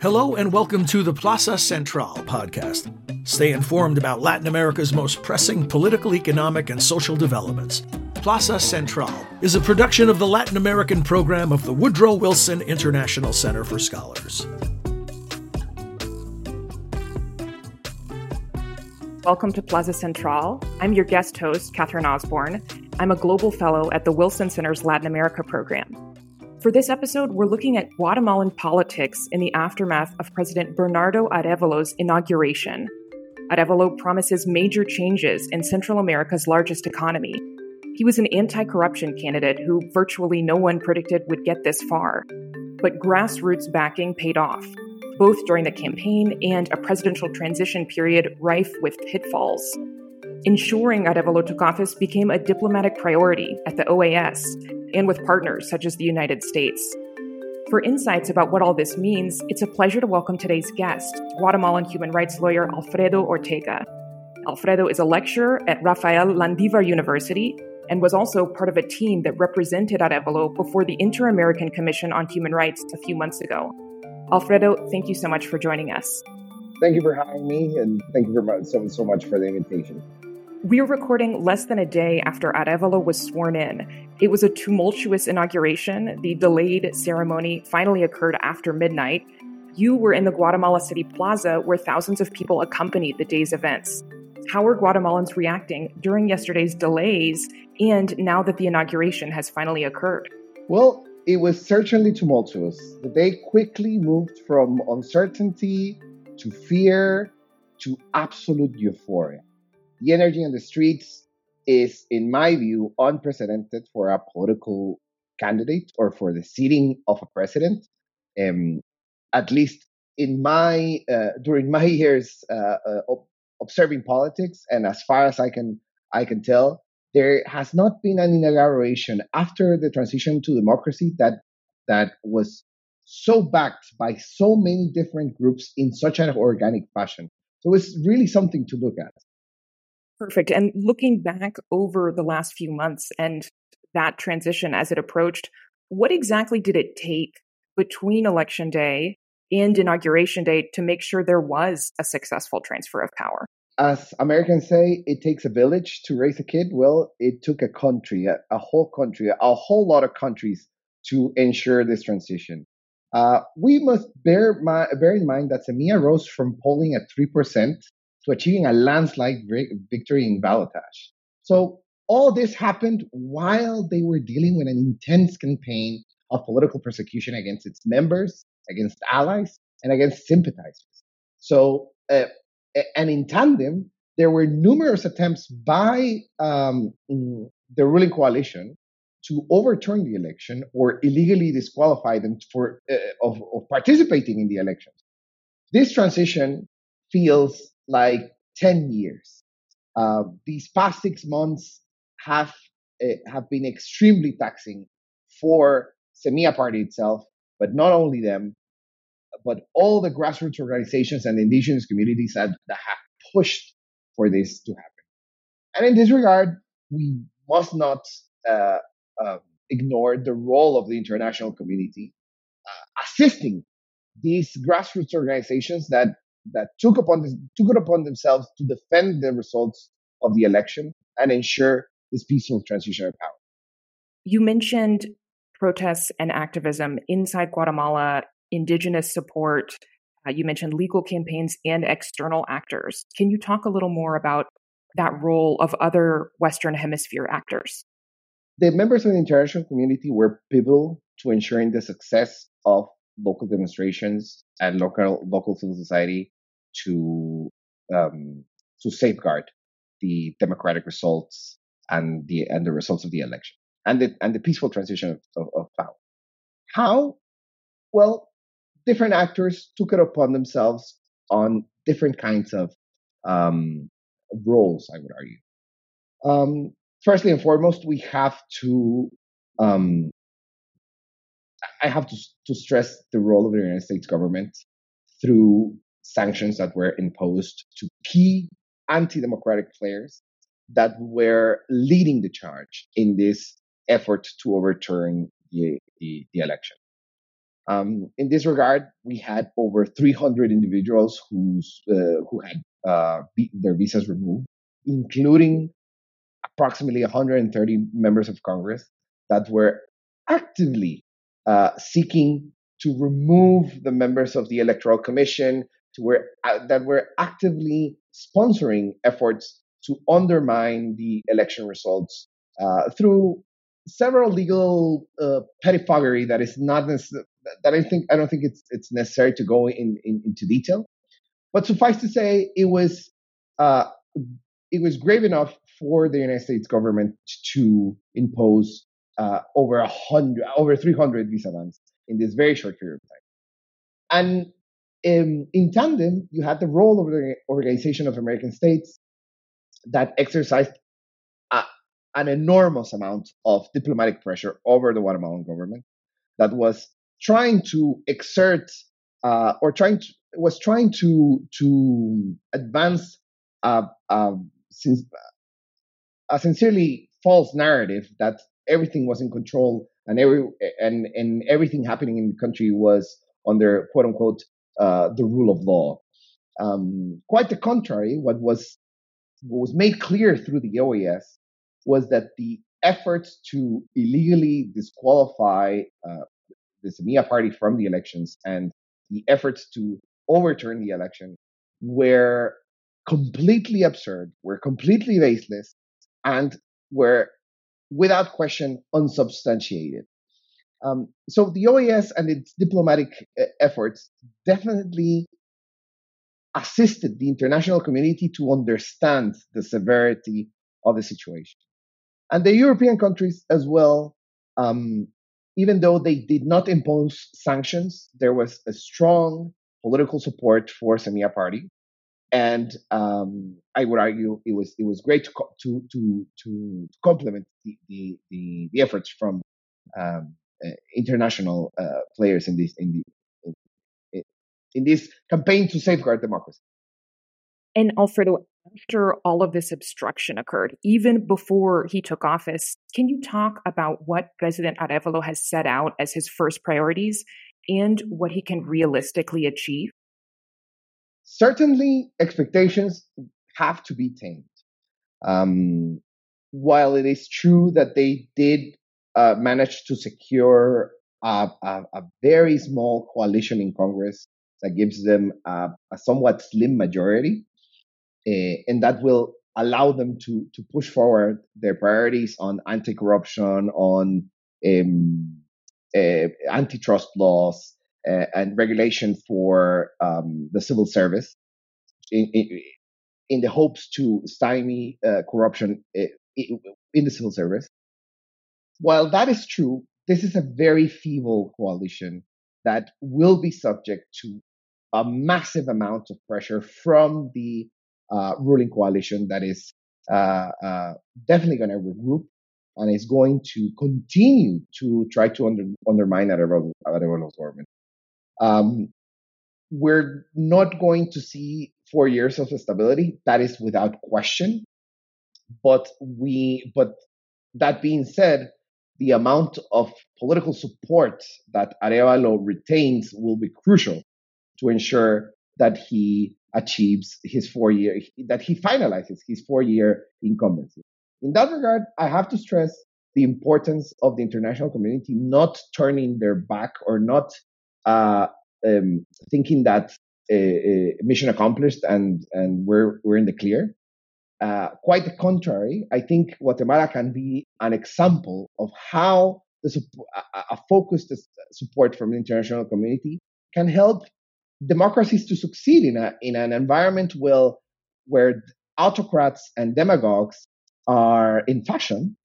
Hello and welcome to the Plaza Central podcast. Stay informed about Latin America's most pressing political, economic, and social developments. Plaza Central is a production of the Latin American program of the Woodrow Wilson International Center for Scholars. Welcome to Plaza Central. I'm your guest host, Catherine Osborn. I'm a global fellow at the Wilson Center's Latin America program. For this episode, we're looking at Guatemalan politics in the aftermath of President Bernardo Arevalo's inauguration. Arevalo promises major changes in Central America's largest economy. He was an anti corruption candidate who virtually no one predicted would get this far. But grassroots backing paid off, both during the campaign and a presidential transition period rife with pitfalls. Ensuring Arevalo took office became a diplomatic priority at the OAS, and with partners such as the United States. For insights about what all this means, it's a pleasure to welcome today's guest, Guatemalan human rights lawyer Alfredo Ortega. Alfredo is a lecturer at Rafael Landivar University and was also part of a team that represented Arevalo before the Inter American Commission on Human Rights a few months ago. Alfredo, thank you so much for joining us. Thank you for having me, and thank you so, so much for the invitation. We're recording less than a day after Arevalo was sworn in. It was a tumultuous inauguration. The delayed ceremony finally occurred after midnight. You were in the Guatemala City Plaza where thousands of people accompanied the day's events. How are Guatemalans reacting during yesterday's delays and now that the inauguration has finally occurred? Well, it was certainly tumultuous. The day quickly moved from uncertainty to fear to absolute euphoria the energy on the streets is, in my view, unprecedented for a political candidate or for the seating of a president. Um, at least in my uh, during my years uh, uh, observing politics, and as far as I can I can tell, there has not been an inauguration after the transition to democracy that that was so backed by so many different groups in such an organic fashion. So it's really something to look at. Perfect. And looking back over the last few months and that transition as it approached, what exactly did it take between election day and inauguration day to make sure there was a successful transfer of power? As Americans say, it takes a village to raise a kid. Well, it took a country, a, a whole country, a whole lot of countries to ensure this transition. Uh, we must bear, my, bear in mind that Semilla rose from polling at 3% to achieving a landslide victory in ballotage. So all this happened while they were dealing with an intense campaign of political persecution against its members, against allies, and against sympathizers. So, uh, and in tandem, there were numerous attempts by um, the ruling coalition to overturn the election or illegally disqualify them for uh, of, of participating in the elections. This transition feels like 10 years. Uh, these past six months have uh, have been extremely taxing for Semilla Party itself, but not only them, but all the grassroots organizations and indigenous communities that, that have pushed for this to happen. And in this regard, we must not uh, uh, ignore the role of the international community uh, assisting these grassroots organizations that that took upon took it upon themselves to defend the results of the election and ensure this peaceful transition of power. You mentioned protests and activism inside Guatemala, indigenous support. Uh, you mentioned legal campaigns and external actors. Can you talk a little more about that role of other Western Hemisphere actors? The members of the international community were pivotal to ensuring the success of local demonstrations and local local civil society to um, to safeguard the democratic results and the and the results of the election and the and the peaceful transition of, of, power. How? Well, different actors took it upon themselves on different kinds of um, roles. I would argue. Um, firstly and foremost, we have to. Um, I have to to stress the role of the United States government through sanctions that were imposed to key anti-democratic players that were leading the charge in this effort to overturn the, the, the election. Um, in this regard, we had over 300 individuals who's, uh, who had uh, their visas removed, including approximately 130 members of Congress that were actively uh, seeking to remove the members of the Electoral Commission, to were, uh, that were actively sponsoring efforts to undermine the election results uh, through several legal uh, pettifoggery that is not that I think I don't think it's it's necessary to go in, in into detail. But suffice to say, it was uh, it was grave enough for the United States government to impose uh, over a hundred, over 300 visa bans in this very short period of time. And in, in tandem, you had the role of the Organization of American States that exercised a, an enormous amount of diplomatic pressure over the Guatemalan government that was trying to exert uh, or trying to, was trying to to advance a, a, a sincerely false narrative that everything was in control and every and and everything happening in the country was under quote unquote uh, the rule of law. Um, quite the contrary, what was what was made clear through the OAS was that the efforts to illegally disqualify uh, the Semilla party from the elections and the efforts to overturn the election were completely absurd, were completely baseless, and were without question unsubstantiated. Um, so the OAS and its diplomatic uh, efforts definitely assisted the international community to understand the severity of the situation. And the European countries as well, um, even though they did not impose sanctions, there was a strong political support for Semilla Party. And um, I would argue it was it was great to to to, to complement the, the, the, the efforts from um, international uh, players in this in the in, in this campaign to safeguard democracy. And Alfredo, after all of this obstruction occurred, even before he took office, can you talk about what President Arevalo has set out as his first priorities and what he can realistically achieve? certainly expectations have to be tamed. Um, while it is true that they did uh, manage to secure a, a, a, very small coalition in Congress that gives them a, a somewhat slim majority, uh, and that will allow them to to push forward their priorities on anti-corruption, on um, uh, antitrust laws, uh, and regulation for um, the civil service in, in, in, the hopes to stymie uh, corruption in the civil service. While that is true, this is a very feeble coalition that will be subject to a massive amount of pressure from the uh, ruling coalition that is uh, uh, definitely going to regroup and is going to continue to try to under, undermine Arevalo's government. Um, we're not going to see four years of stability. That is without question. But we, but that being said, the amount of political support that Arevalo retains will be crucial to ensure that he achieves his four year, that he finalizes his four year incumbency. In that regard, I have to stress the importance of the international community not turning their back or not uh, um, thinking that uh, uh, mission accomplished and and we're we're in the clear. Uh, quite the contrary, I think Guatemala can be an example of how the a, focused support from the international community can help democracies to succeed in a in an environment where where autocrats and demagogues are in fashion,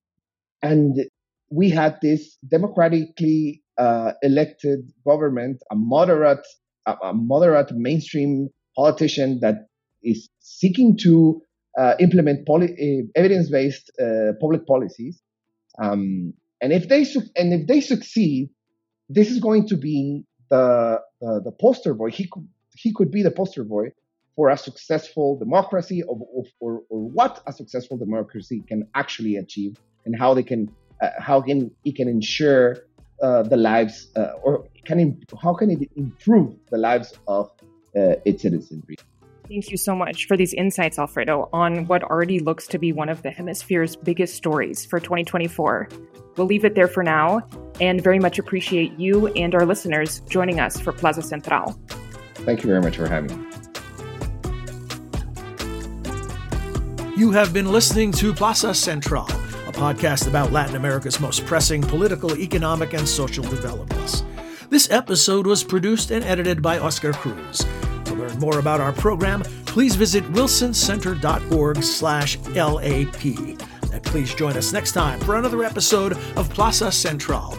and we had this democratically uh, elected government, a moderate, a, a, moderate mainstream politician that is seeking to uh, implement poli- uh, evidence-based uh, public policies. Um, and if they su- and if they succeed, this is going to be the the, the poster boy. He could he could be the poster boy for a successful democracy, or, or, or what a successful democracy can actually achieve, and how they can uh, how can it can ensure uh, the lives uh, or can how can it improve the lives of uh, its citizens. Thank you so much for these insights, Alfredo, on what already looks to be one of the hemisphere's biggest stories for 2024. We'll leave it there for now and very much appreciate you and our listeners joining us for Plaza Central. Thank you very much for having me. You have been listening to Plaza Central, a podcast about Latin America's most pressing political, economic, and social developments. This episode was produced and edited by Oscar Cruz. To learn more about our program, please visit wilsoncenter.org slash LAP. And please join us next time for another episode of Plaza Central.